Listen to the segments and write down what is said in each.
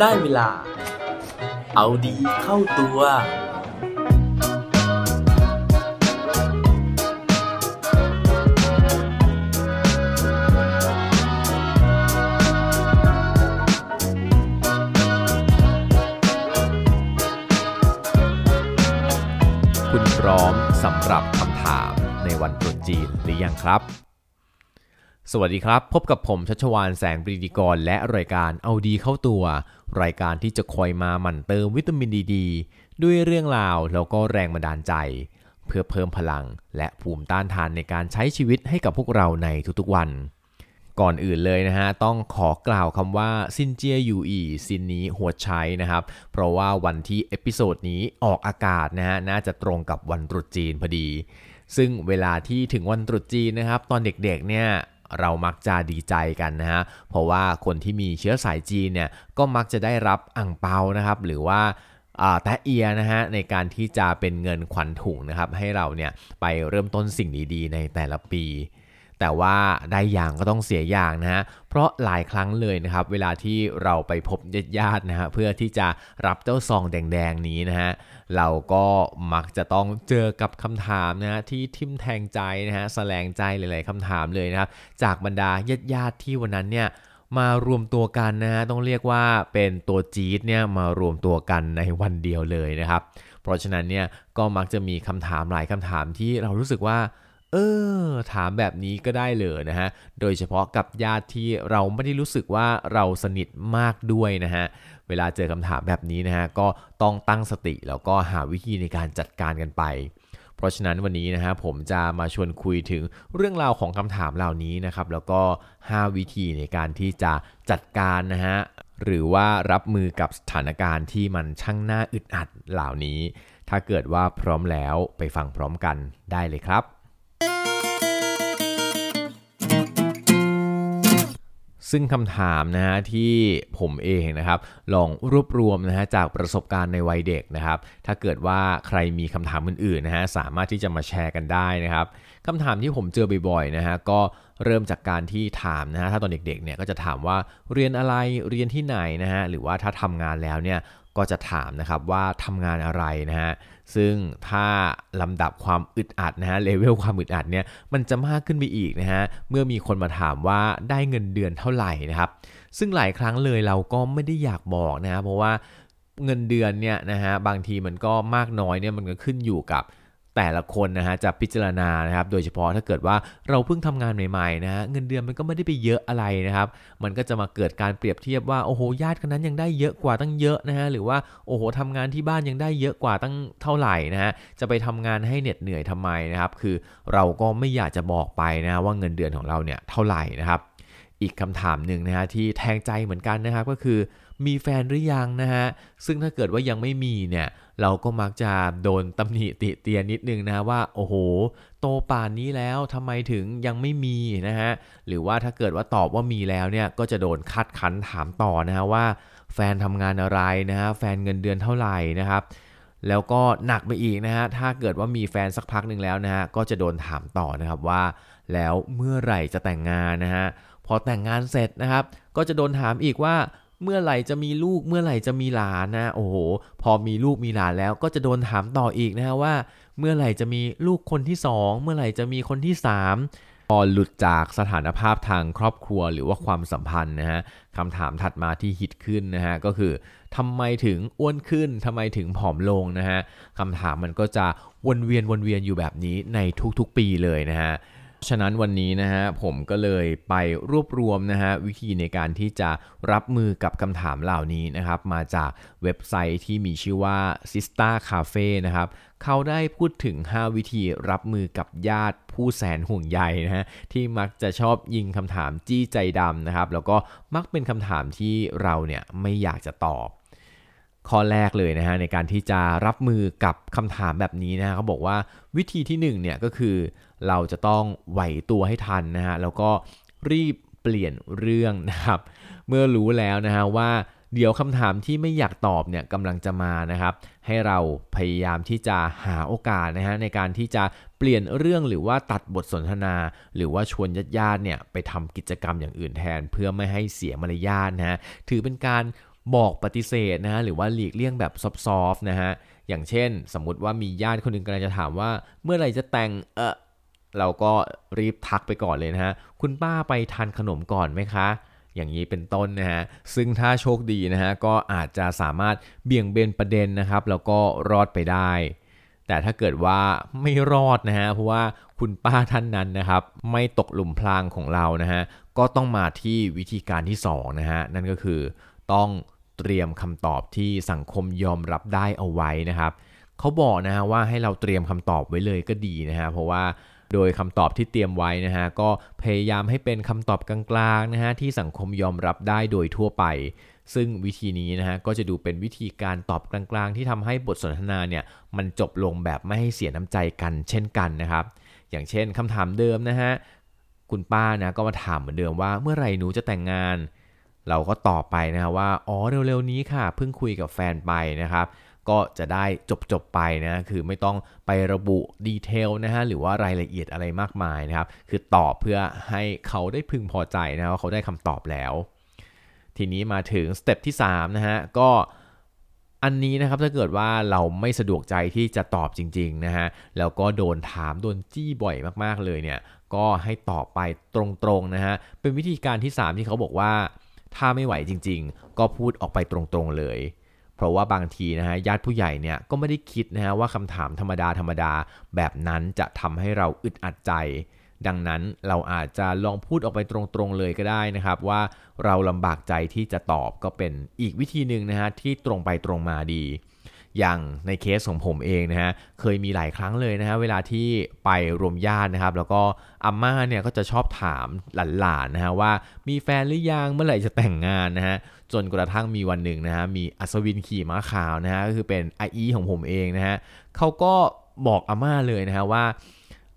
ได้เวลา เอาดีเข้าตัว คุณพร้อมสำหรับคำถามในวันตรุษจีนหรือยังครับสวัสดีครับ พบกับผมชัชวานแสงปรีดีกรและรายการเอาดีเข้าตัว รายการที่จะคอยมาหมั่นเติมวิตามินดีด้วยเรื่องราวแล้วก็แรงบันดาลใจ เพื่อเพิ่มพลังและภูมิต้านทานในการใช้ชีวิตให้กับพวกเราในทุกๆวัน ก่อนอื่นเลยนะฮะต้องขอกล่าวคำว่าซินเจียยู่อี่ซินนี้ฮวดไช้นะครับ เพราะว่าวันที่ episode นี้ออกอากาศนะฮะน่าจะตรงกับวันตรุษจีนพอดีซึ่งเวลาที่ถึงวันตรุษจีนนะครับ ตอนเด็กๆเนี่ย เรามักจะดีใจกันนะฮะ เพราะว่าคนที่มีเชื้อสายจีนเนี่ยก็มักจะได้รับอ่างเปานะครับ หรือว่าแตะเอียนะฮะในการที่จะเป็นเงินขวัญถุงนะครับ ให้เราเนี่ยไปเริ่มต้นสิ่งดีๆ ในแต่ละปี แต่ว่าได้อย่างก็ต้องเสียอย่างนะฮะ เพราะหลายครั้งเลยนะครับ เวลาที่เราไปพบญาติๆนะฮะเพื่อที่จะรับเจ้าซองแดงๆนี้นะฮะเราก็มักจะต้องเจอกับคำถามนะฮะที่ทิมแทงใจนะฮะแสลงใจหลายๆคำถามเลยนะครับ จากบรรดาญาติๆที่วันนั้นเนี่ยมารวมตัวกันนะฮะต้องเรียกว่าเป็นตัวจี๊ดเนี่ยมารวมตัวกันในวันเดียวเลยนะครับ เพราะฉะนั้นเนี่ยก็มักจะมีคำถามหลายคำถามที่เรารู้สึกว่า เออ ถามแบบนี้ก็ได้เลยนะฮะ โดยเฉพาะกับญาติที่เราไม่ได้รู้สึกว่าเราสนิทมากด้วยนะฮะ เวลาเจอคำถามแบบนี้นะฮะ ก็ต้องตั้งสติแล้วก็หาวิธีในการจัดการกันไป เพราะฉะนั้นวันนี้นะฮะผมจะมาชวนคุยถึงเรื่องราวของคำถามเหล่านี้นะครับ แล้วก็ 5 วิธีในการที่จะจัดการนะฮะ หรือว่ารับมือกับสถานการณ์ที่มันช่างน่าอึดอัดเหล่านี้ ถ้าเกิดว่าพร้อมแล้วไปฟังพร้อมกันได้เลยครับ ซึ่งคำถามนะฮะที่ผมเองนะครับลองรวบรวมนะฮะจากประสบการณ์ในวัยเด็กนะครับ ถ้าเกิดว่าใครมีคำถามอื่นๆนะฮะสามารถที่จะมาแชร์กันได้นะครับคำถามที่ผมเจอบ่อยๆนะฮะก็เริ่มจากการที่ถามนะฮะถ้าตอนเด็กๆเนี่ยก็จะถามว่าเรียนอะไรเรียนที่ไหนนะฮะหรือว่าถ้าทำงานแล้วเนี่ยก็จะถามนะครับว่าทำงานอะไรนะฮะ ซึ่งถ้าลำดับความอึดอัดนะฮะเลเวลความอึดอัดเนี่ยมันจะมากขึ้นไปอีกนะฮะเมื่อมีคนมาถามว่าได้เงินเดือนเท่าไหร่นะครับซึ่งหลายครั้งเลยเราก็ไม่ได้อยากบอกนะฮะเพราะว่าเงินเดือนเนี่ยนะฮะบางทีมันก็มากน้อยเนี่ยมันก็ขึ้นอยู่กับ แต่ละคนนะฮะจะพิจารณานะครับ โดยเฉพาะถ้าเกิดว่าเราเพิ่งทำงานใหม่ๆนะฮะเงินเดือนมันก็ไม่ได้ไปเยอะอะไรนะครับ มันก็จะมาเกิดการเปรียบเทียบว่าโอ้โหญาติคนนั้นยังได้เยอะกว่าตั้งเยอะนะฮะหรือว่าโอ้โหทำงานที่บ้านยังได้เยอะกว่าตั้งเท่าไหร่นะฮะจะไปทำงานให้เหน็ดเหนื่อยทำไมนะครับ คือเราก็ไม่อยากจะบอกไปนะว่าเงินเดือนของเราเนี่ยเท่าไหร่นะครับ อีกคำถามหนึ่งนะฮะที่แทงใจเหมือนกันนะครับก็คือ มีแฟนหรือยังนะฮะซึ่งถ้าเกิดว่ายังไม่มีเนี่ยเราก็มักจะโดนตำหนิติเตียนนิดนึงนะว่าโอ้โห โตป่านนี้แล้วทำไมถึงยังไม่มีนะฮะหรือว่าถ้าเกิดว่าตอบว่ามีแล้วเนี่ยก็จะโดนคัดคันถามต่อนะฮะว่า แฟนทำงานอะไรนะฮะแฟนเงินเดือนเท่าไหร่นะครับแล้วก็หนักไปอีกนะฮะ ถ้าเกิดว่ามีแฟนสักพักหนึ่งแล้วนะฮะ ก็จะโดนถามต่อนะครับว่า แล้วเมื่อไหร่จะแต่งงานนะฮะ พอแต่งงานเสร็จนะครับ ก็จะโดนถามอีกว่าเมื่อไหร่จะมีลูกเมื่อไหร่จะมีหลานนะโอ้โห พอมีลูกมีหลานแล้วก็จะโดนถามต่ออีกนะฮะว่า เมื่อไหร่จะมีลูกคนที่สองเมื่อไหร่จะมีคนที่สามพอหลุดจากสถานภาพทางครอบครัวหรือว่าความสัมพันธ์นะฮะคำถามถัดมาที่ฮิตขึ้นนะฮะก็คือทำไมถึงอ้วนขึ้นทำไมถึงผอมลงนะฮะคำถามมันก็จะวนเวียนวนเวียนอยู่แบบนี้ในทุกๆปีเลยนะฮะ ฉะนั้นวันนี้นะฮะผมก็เลยไปรวบรวมนะฮะวิธีในการที่จะรับมือกับคำถามเหล่านี้นะครับมาจากเว็บไซต์ที่มีชื่อว่า Sista Cafe นะครับเขาได้พูดถึง 5 วิธีรับมือกับญาติผู้แสนห่วงใยนะฮะที่มักจะชอบยิงคำถามจี้ใจดำนะครับแล้วก็มักเป็นคำถามที่เราเนี่ยไม่อยากจะตอบ ข้อแรกเลยนะฮะในการที่จะรับมือกับคำถามแบบนี้นะฮะเขาบอกว่าวิธีที่1เนี่ยก็คือเราจะต้องไหวตัวให้ทันนะฮะแล้วก็รีบเปลี่ยนเรื่องนะครับเมื่อรู้แล้วนะฮะว่าเดี๋ยวคำถามที่ไม่อยากตอบเนี่ยกำลังจะมานะครับ ให้เราพยายามที่จะหาโอกาสนะฮะในการที่จะเปลี่ยนเรื่องหรือว่าตัดบทสนทนา หรือว่าชวนญาติๆเนี่ยไปทำกิจกรรมอย่างอื่นแทน เพื่อไม่ให้เสียมารยาทนะฮะถือเป็นการ บอกปฏิเสธนะฮะหรือว่าหลีกเลี่ยงแบบซอฟๆนะฮะอย่างเช่น สมมุติว่ามีญาติคนหนึ่งกำลังจะถามว่าเมื่อไหร่จะแต่งเออเราก็รีบทักไปก่อนเลยนะฮะคุณป้าไปทานขนมก่อนไหมคะอย่างนี้เป็นต้นนะฮะ ซึ่งถ้าโชคดีนะฮะ ก็อาจจะสามารถเบี่ยงเบนประเด็นนะครับ แล้วก็รอดไปได้ แต่ถ้าเกิดว่าไม่รอดนะฮะ เพราะว่าคุณป้าท่านนั้นนะครับ ไม่ตกหลุมพรางของเรานะฮะ ก็ต้องมาที่วิธีการที่2นะฮะ นั่นก็คือ ต้องเตรียมคำตอบที่สังคมยอมรับได้เอาไว้นะครับเขาบอกนะฮะว่าให้เราเตรียมคำตอบไว้เลยก็ดีนะฮะเพราะว่าโดยคำตอบที่เตรียมไว้นะฮะก็พยายามให้เป็นคำตอบกลางๆนะฮะที่สังคมยอมรับได้โดยทั่วไป ซึ่งวิธีนี้นะฮะก็จะดูเป็นวิธีการตอบกลางๆ ที่ทำให้บทสนทนาเนี่ยมันจบลงแบบไม่ให้เสียน้ำใจกันเช่นกันนะครับ อย่างเช่นคำถามเดิมนะฮะคุณป้านะก็มาถามเหมือนเดิมว่าเมื่อไหร่หนูจะแต่งงาน เราก็ตอบไปนะว่าอ๋อเร็วๆนี้ค่ะ เพิ่งคุยกับแฟนไปนะครับ ก็จะได้จบๆไปนะคือไม่ต้องไประบุดีเทลนะฮะหรือว่ารายละเอียดอะไรมากมายนะครับ คือตอบเพื่อให้เขาได้พึงพอใจนะว่าเขาได้คำตอบแล้ว ทีนี้มาถึงสเต็ปที่3นะฮะก็อันนี้นะครับถ้าเกิดว่าเราไม่สะดวกใจที่จะตอบจริงๆนะฮะแล้วก็โดนถามโดนจี้บ่อยมากๆเลยเนี่ยก็ให้ตอบไปตรงๆนะฮะเป็นวิธีการที่ 3 ที่เขาบอกว่า ถ้าไม่ไหวจริง ๆ ก็พูดออกไปตรงๆเลย เพราะว่าบางทีนะฮะญาติผู้ใหญ่เนี่ยก็ไม่ได้คิดนะฮะว่าคำถามธรรมดาธรรมดาแบบนั้นจะทำให้เราอึดอัดใจ ดังนั้นเราอาจจะลองพูดออกไปตรงๆเลยก็ได้นะครับ ว่าเราลำบากใจที่จะตอบก็เป็นอีกวิธีหนึ่งนะฮะที่ตรงไปตรงมาดี อย่างในเคสของผมเองนะฮะเคยมีหลายครั้งเลยนะฮะเวลาที่ไปรวมญาตินะครับ แล้วก็อาม่าเนี่ยก็จะชอบถามหลานๆนะฮะว่ามีแฟนหรือยังเมื่อไหร่จะแต่งงานนะฮะจนกระทั่งมีวันหนึ่งนะฮะมีอัศวินขี่ม้าขาวนะฮะก็คือเป็นไออีของผมเองนะฮะเขาก็บอกอาม่าเลยนะฮะว่า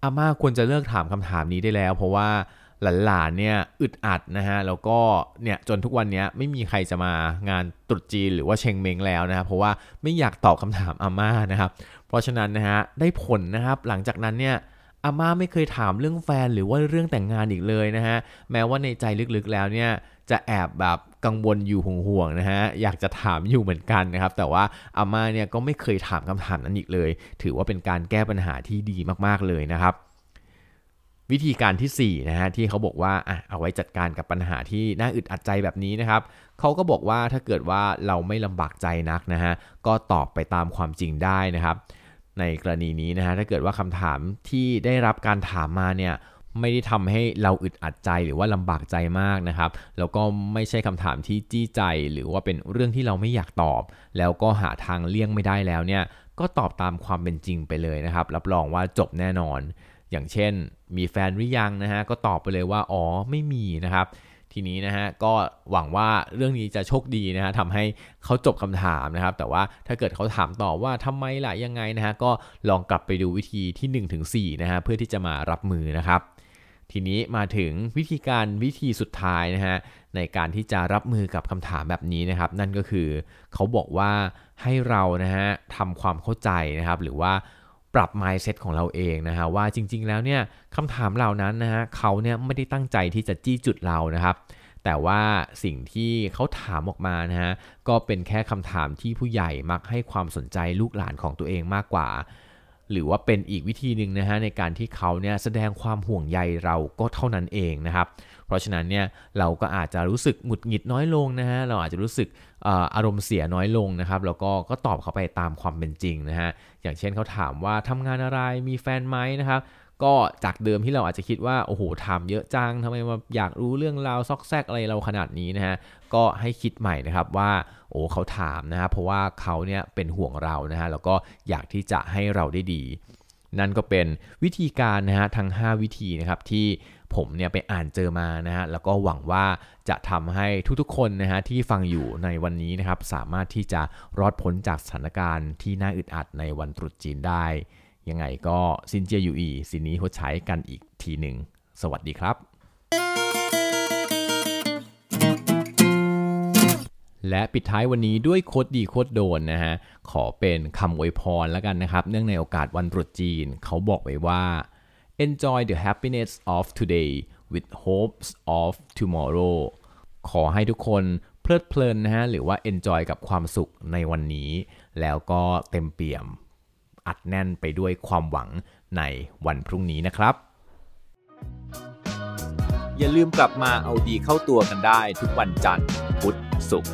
อาม่าควรจะเลิกถามคำถามนี้ได้แล้ว เพราะว่า หลานๆเนี่ยอึดอัดนะฮะแล้วก็เนี่ยจนทุกวันนี้ไม่มีใครจะมางานตรุษจีนหรือว่าเชงเมงแล้วนะครับเพราะว่าไม่อยากตอบคำถามอาม่านะครับ เพราะฉะนั้นนะฮะได้ผลนะครับหลังจากนั้นเนี่ยอาม่าไม่เคยถามเรื่องแฟนหรือว่าเรื่องแต่งงานอีกเลยนะฮะแม้ว่าในใจลึกๆแล้วเนี่ยจะแอบแบบกังวลอยู่ห่วงๆนะฮะอยากจะถามอยู่เหมือนกันนะครับ แต่ว่าอาม่าเนี่ยก็ไม่เคยถามคำถามนั้นอีกเลย ถือว่าเป็นการแก้ปัญหาที่ดีมากๆเลยนะครับ วิธีการที่4นะฮะที่เขาบอกว่าอะเอาไว้จัดการกับปัญหาที่น่าอึดอัดใจแบบนี้นะครับเขาก็บอกว่าถ้าเกิดว่าเราไม่ลำบากใจนักนะฮะก็ตอบไปตามความจริงได้นะครับ ในกรณีนี้นะฮะถ้าเกิดว่าคำถามที่ได้รับการถามมาเนี่ยไม่ได้ทำให้เราอึดอัดใจหรือว่าลำบากใจมากนะครับ แล้วก็ไม่ใช่คำถามที่จี้ใจ หรือว่าเป็นเรื่องที่เราไม่อยากตอบ แล้วก็หาทางเลี่ยงไม่ได้แล้วเนี่ยก็ตอบตามความเป็นจริงไปเลยนะครับ รับรองว่าจบแน่นอน อย่างเช่น มีแฟนหรือยังนะฮะก็ตอบไปเลยว่าอ๋อไม่มีนะครับ ทีนี้นะฮะก็หวังว่าเรื่องนี้จะโชคดีนะฮะทำให้เขาจบคำถามนะครับ แต่ว่าถ้าเกิดเขาถามต่อว่าทำไมล่ะยังไงนะฮะก็ลองกลับไปดูวิธีที่1-4นะฮะเพื่อที่จะมารับมือนะครับทีนี้มาถึงวิธีการวิธีสุดท้ายนะฮะในการที่จะรับมือกับคำถามแบบนี้นะครับ นั่นก็คือเขาบอกว่าให้เรานะฮะทำความเข้าใจนะครับ หรือว่า ปรับ mindset ของเราเองนะฮะว่าจริง ๆ แล้วเนี่ยคำถามเหล่านั้นนะฮะเขาเนี่ยไม่ได้ตั้งใจที่จะจี้จุดเรานะครับ แต่ว่าสิ่งที่เขาถามออกมานะฮะก็เป็นแค่คำถามที่ผู้ใหญ่มักให้ความสนใจลูกหลานของตัวเองมากกว่า หรือว่าเป็นอีกวิธีหนึ่งนะฮะในการที่เขาเนี่ยแสดงความห่วงใยเราก็เท่านั้นเองนะครับ เพราะฉะนั้นเนี่ยเราก็อาจจะรู้สึกหงุดหงิดน้อยลงนะฮะเราอาจจะรู้สึกอารมณ์เสียน้อยลงนะครับแล้วก็ก็ตอบเขาไปตามความเป็นจริงนะฮะอย่างเช่นเขาถามว่าทำงานอะไรมีแฟนไหมนะครับก็จากเดิมที่เราอาจจะคิดว่าโอ้โหถามเยอะจังทำไมมาอยากรู้เรื่องราวซอกแซกอะไรเราขนาดนี้นะฮะก็ให้คิดใหม่นะครับว่าโอ้เขาถามนะครับเพราะว่าเขาเนี่ยเป็นห่วงเรานะฮะแล้วก็อยากที่จะให้เราได้ดี นั่นก็เป็นวิธีการนะฮะทั้ง 5 วิธีนะครับที่ ผมเนี่ยไปอ่านเจอมานะฮะแล้วก็หวังว่าจะทำให้ทุกๆคนนะฮะที่ฟังอยู่ในวันนี้นะครับสามารถที่จะรอดพ้นจากสถานการณ์ที่น่าอึดอัดในวันตรุษจีนได้ ยังไงก็ซินเจียอยู่อีสินนี้หัวใช้กันอีกทีหนึ่ง สวัสดีครับและปิดท้ายวันนี้ด้วยโคดดีโคดโดนนะฮะ ขอเป็นคำอวยพรแล้วกันนะครับ เนื่องในโอกาสวันตรุษจีน เขาบอกไว้ว่า enjoy the happiness of today with hopes of tomorrow ขอให้ทุกคนเพลิดเพลินนะฮะหรือว่า enjoy กับความสุขในวันนี้ แล้วก็เต็มเปี่ยม อัดแน่นไปด้วยความหวังในวันพรุ่งนี้นะครับ อย่าลืมกลับมาเอาดีเข้าตัวกันได้ทุกวันจันทร์พุธศุกร์